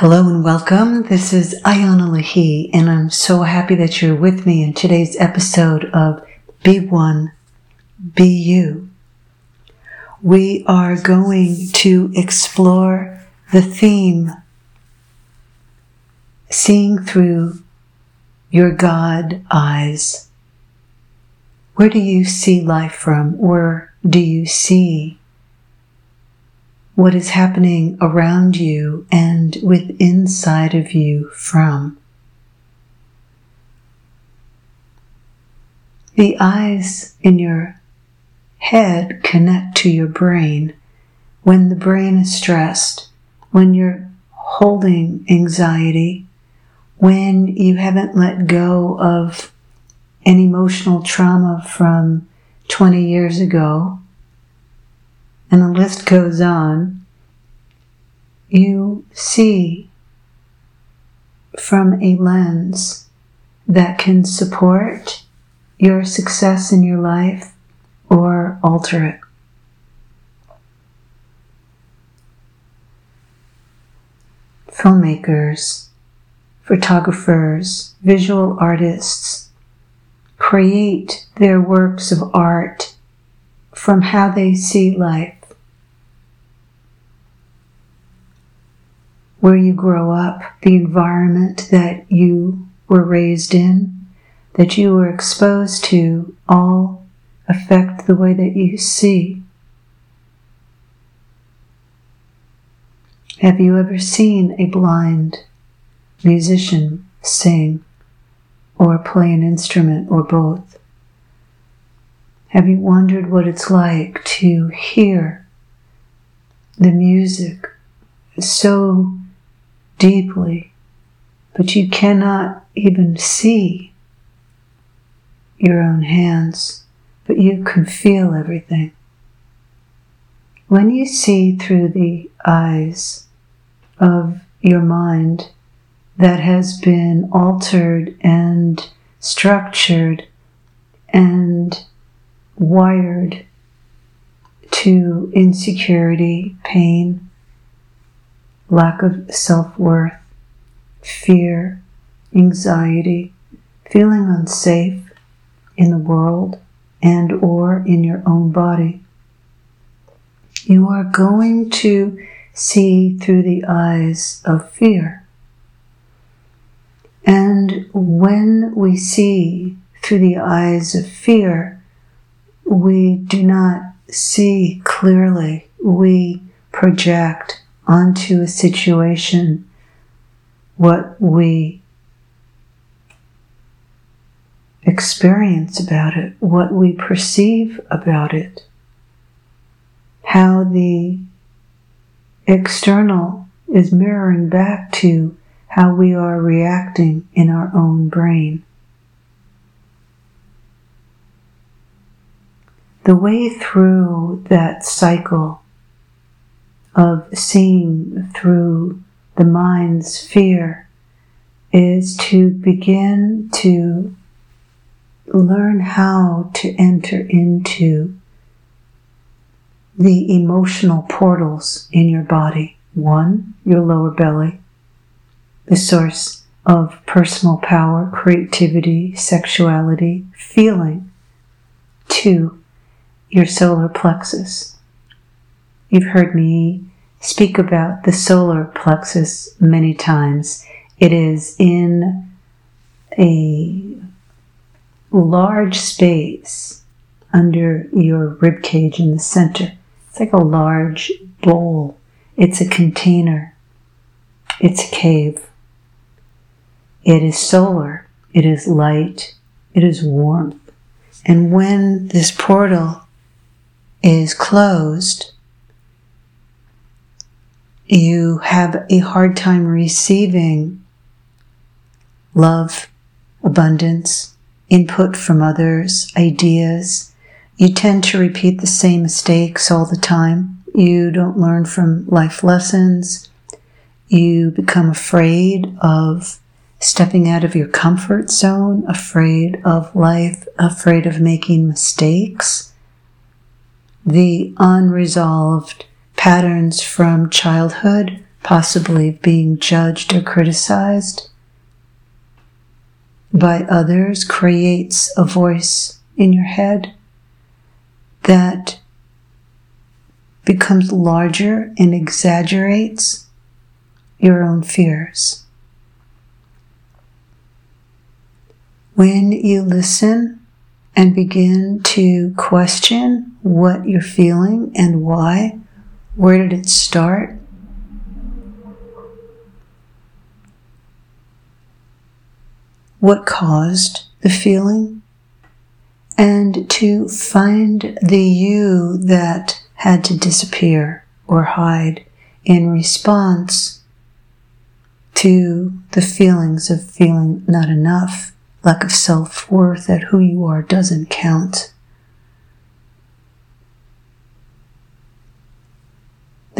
Hello and welcome. This is Ayana Lahi, and I'm so happy that you're with me in today's episode of Be One, Be You. We are going to explore the theme seeing through your God eyes. Where do you see life from? Where do you see what is happening around you and with inside of you from. The eyes in your head connect to your brain. When the brain is stressed, when you're holding anxiety, when you haven't let go of an emotional trauma from 20 years ago, and the list goes on, you see from a lens that can support your success in your life or alter it. Filmmakers, photographers, visual artists create their works of art from how they see life where you grow up, the environment that you were raised in, that you were exposed to, all affect the way that you see. Have you ever seen a blind musician sing or play an instrument or both? Have you wondered what it's like to hear the music so deeply, but you cannot even see your own hands, but you can feel everything. When you see through the eyes of your mind that has been altered and structured and wired to insecurity, pain, lack of self worth, fear, anxiety, feeling unsafe in the world and or in your own body. You are going to see through the eyes of fear. And when we see through the eyes of fear, we do not see clearly. We project onto a situation what we experience about it, what we perceive about it, how the external is mirroring back to how we are reacting in our own brain. The way through that cycle of seeing through the mind's fear is to begin to learn how to enter into the emotional portals in your body. One, your lower belly, the source of personal power, creativity, sexuality, feeling. Two, your solar plexus, You've heard me speak about the solar plexus many times. It is in a large space under your rib cage in the center. It's like a large bowl. It's a container. It's a cave. It is solar. It is light. It is warmth. And when this portal is closed, you have a hard time receiving love, abundance, input from others, ideas. You tend to repeat the same mistakes all the time. You don't learn from life lessons. You become afraid of stepping out of your comfort zone, afraid of life, afraid of making mistakes. The unresolved patterns from childhood possibly being judged or criticized by others creates a voice in your head that becomes larger and exaggerates your own fears. When you listen and begin to question what you're feeling and why, where did it start? What caused the feeling? And to find the you that had to disappear or hide in response to the feelings of feeling not enough lack of self worth, that who you are doesn't count.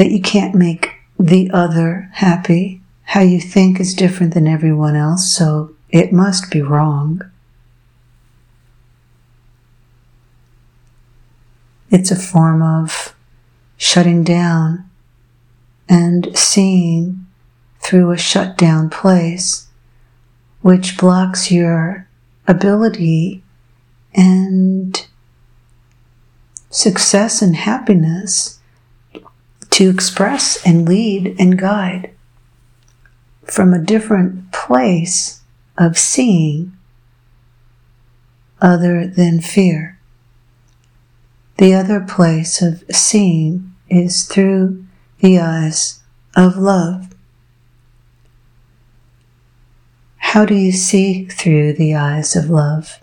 That you can't make the other happy. How you think is different than everyone else, so it must be wrong. It's a form of shutting down and seeing through a shut down place which blocks your ability and success and happiness to express and lead and guide from a different place of seeing other than fear. The other place of seeing is through the eyes of love. How do you see through the eyes of love?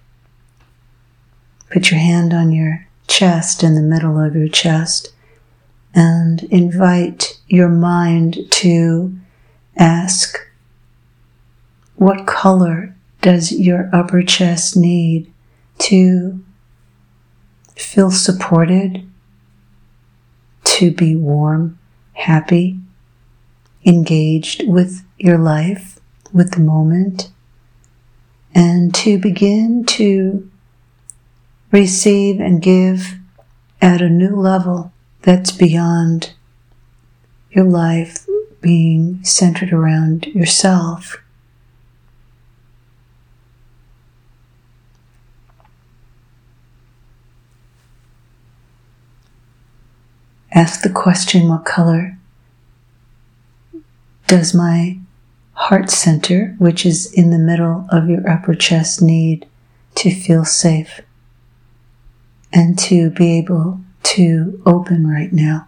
Put your hand on your chest, in the middle of your chest, and invite your mind to ask what color does your upper chest need to feel supported, to be warm, happy, engaged with your life? with the moment and to begin to receive and give at a new level that's beyond your life being centered around yourself. Ask the question what color does my heart center, which is in the middle of your upper chest, need to feel safe and to be able to open right now.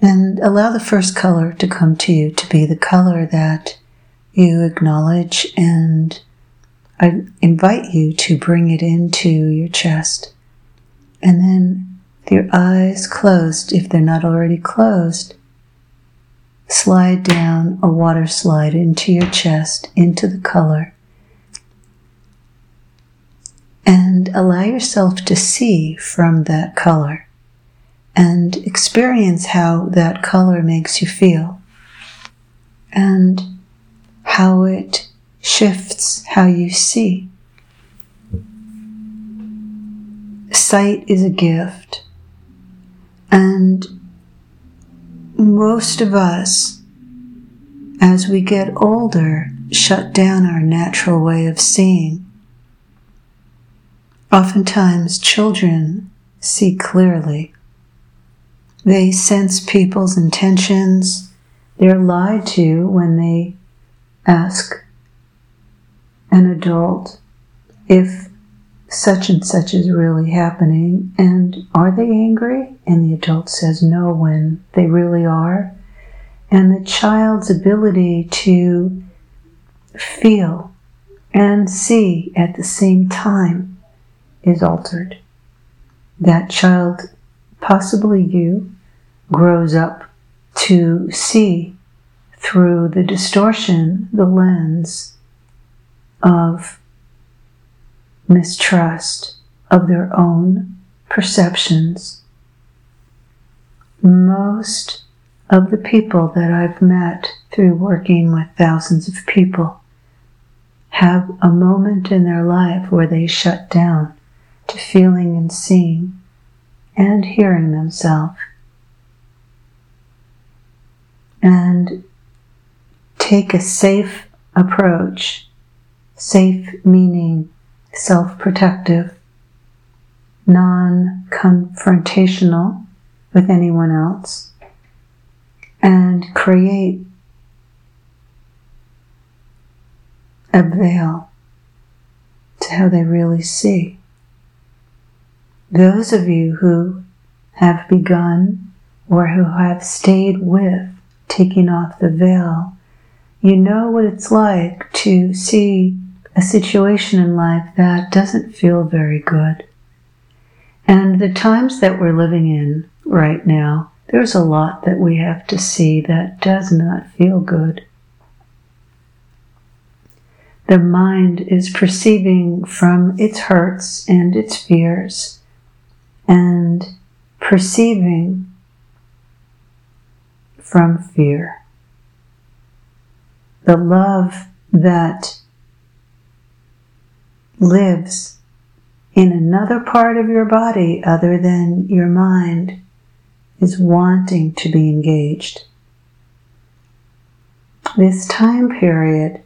And allow the first color to come to you to be the color that you acknowledge and I invite you to bring it into your chest. And then with your eyes closed, if they're not already closed, slide down a water slide into your chest, into the color, and allow yourself to see from that color and experience how that color makes you feel and how it shifts how you see. Sight is a gift, and most of us, as we get older, shut down our natural way of seeing. Oftentimes, children see clearly. They sense people's intentions. They're lied to when they ask an adult if such and such is really happening and are they angry? And the adult says no when they really are. And the child's ability to feel and see at the same time is altered. That child, possibly you, grows up to see through the distortion, the lens of mistrust of their own perceptions. Most of the people that I've met through working with thousands of people have a moment in their life where they shut down to feeling and seeing and hearing themselves. and take a safe approach. Safe meaning self protective, non confrontational with anyone else, and create a veil to how they really see. Those of you who have begun or who have stayed with taking off the veil, you know what it's like to see a situation in life that doesn't feel very good. And the times that we're living in right now, there's a lot that we have to see that does not feel good. The mind is perceiving from its hurts and its fears and perceiving from fear. The love that lives in another part of your body other than your mind is wanting to be engaged. This time period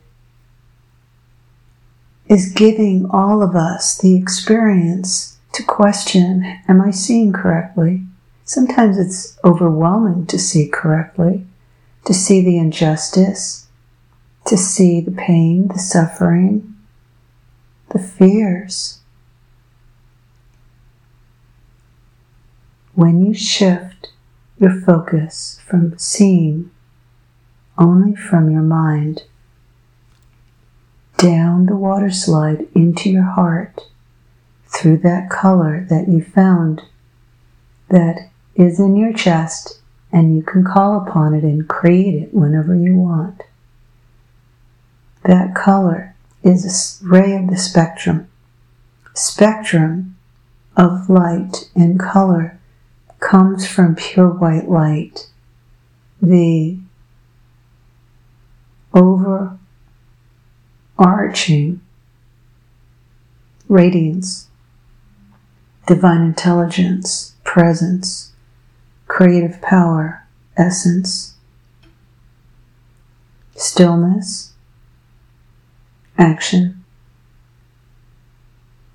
is giving all of us the experience to question Am I seeing correctly? Sometimes it's overwhelming to see correctly, to see the injustice, to see the pain, the suffering, the fears. When you shift your focus from seeing only from your mind down the water slide into your heart through that color that you found that is in your chest, and you can call upon it and create it whenever you want. That color is a ray of the spectrum. Spectrum of light and color comes from pure white light. The overarching radiance divine intelligence, presence, creative power, essence, stillness, action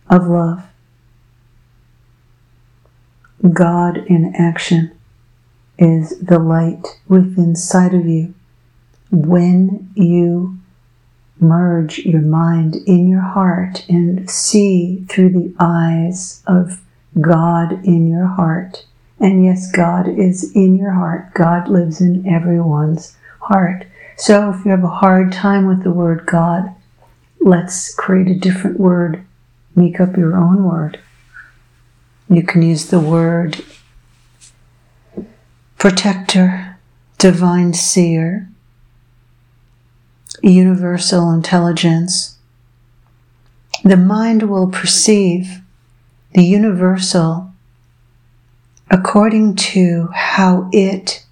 of love. God in action is the light within sight of you. When you merge your mind in your heart and see through the eyes of God in your heart. And yes, God is in your heart. God lives in everyone's heart. So if you have a hard time with the word God, let's create a different word. Make up your own word. You can use the word protector, divine seer, universal intelligence. The mind will perceive the universal according to how it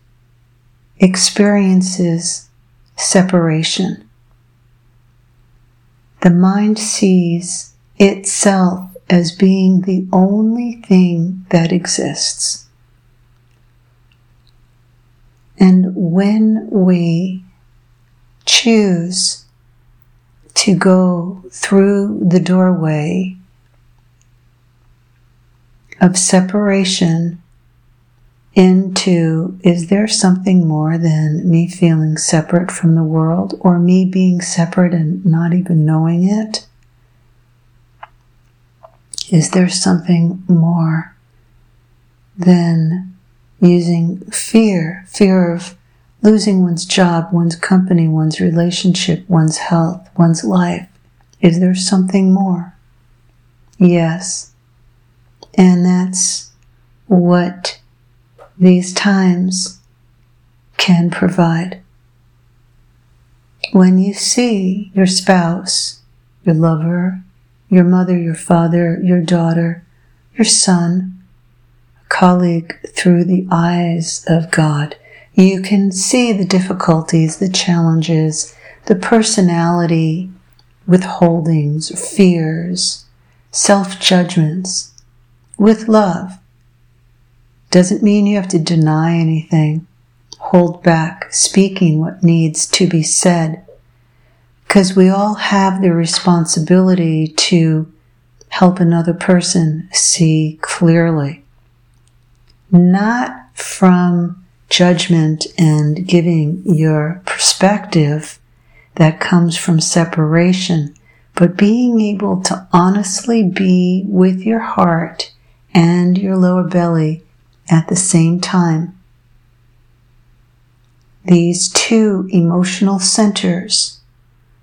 experiences separation. The mind sees itself as being the only thing that exists. And when we choose to go through the doorway of separation into is there something more than me feeling separate from the world or me being separate and not even knowing it? Is there something more than using fear, fear of losing one's job, one's company, one's relationship, one's health, one's life. Is there something more? Yes. And that's what these times can provide. When you see your spouse, your lover, your mother, your father, your daughter, your son, a colleague through the eyes of God, you can see the difficulties, the challenges, the personality withholdings, fears, self judgments with love. Doesn't mean you have to deny anything. hold back speaking what needs to be said because we all have the responsibility to help another person see clearly. Not from judgment and giving your perspective that comes from separation, but being able to honestly be with your heart and your lower belly at the same time. These two emotional centers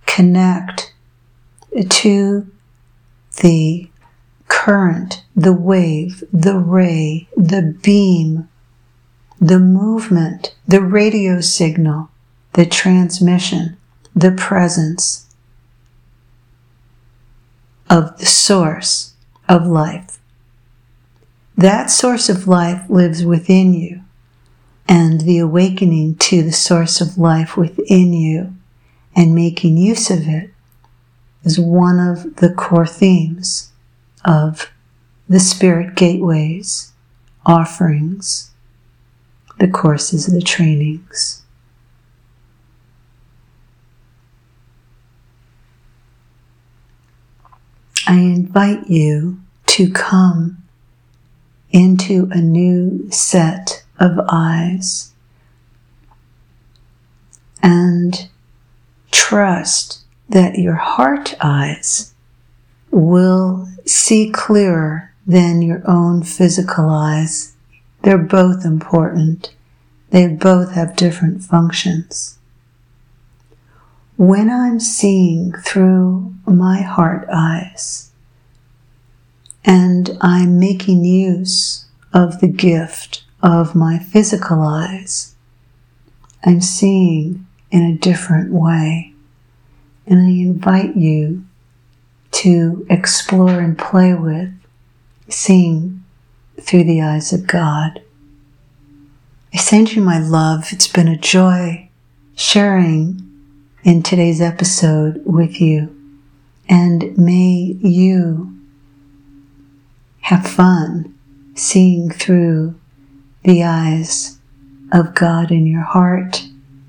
connect to the current, the wave, the ray, the beam, the movement, the radio signal, the transmission, the presence of the source of life. That source of life lives within you, and the awakening to the source of life within you and making use of it is one of the core themes of the Spirit Gateways offerings, the courses, the trainings. I invite you to come into a new set of eyes and trust that your heart eyes will see clearer than your own physical eyes. They're both important. They both have different functions. When I'm seeing through my heart eyes and I'm making use of the gift of my physical eyes, I'm seeing in a different way. And I invite you to explore and play with seeing through the eyes of God. I send you my love. It's been a joy sharing in today's episode with you. And may you have fun seeing through the eyes of God in your heart.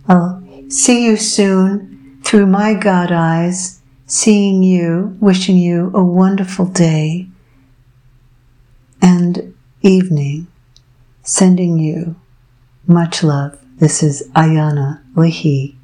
I'll see you soon through my God eyes, seeing you, wishing you a wonderful day and evening, sending you much love. This is Ayana Lahi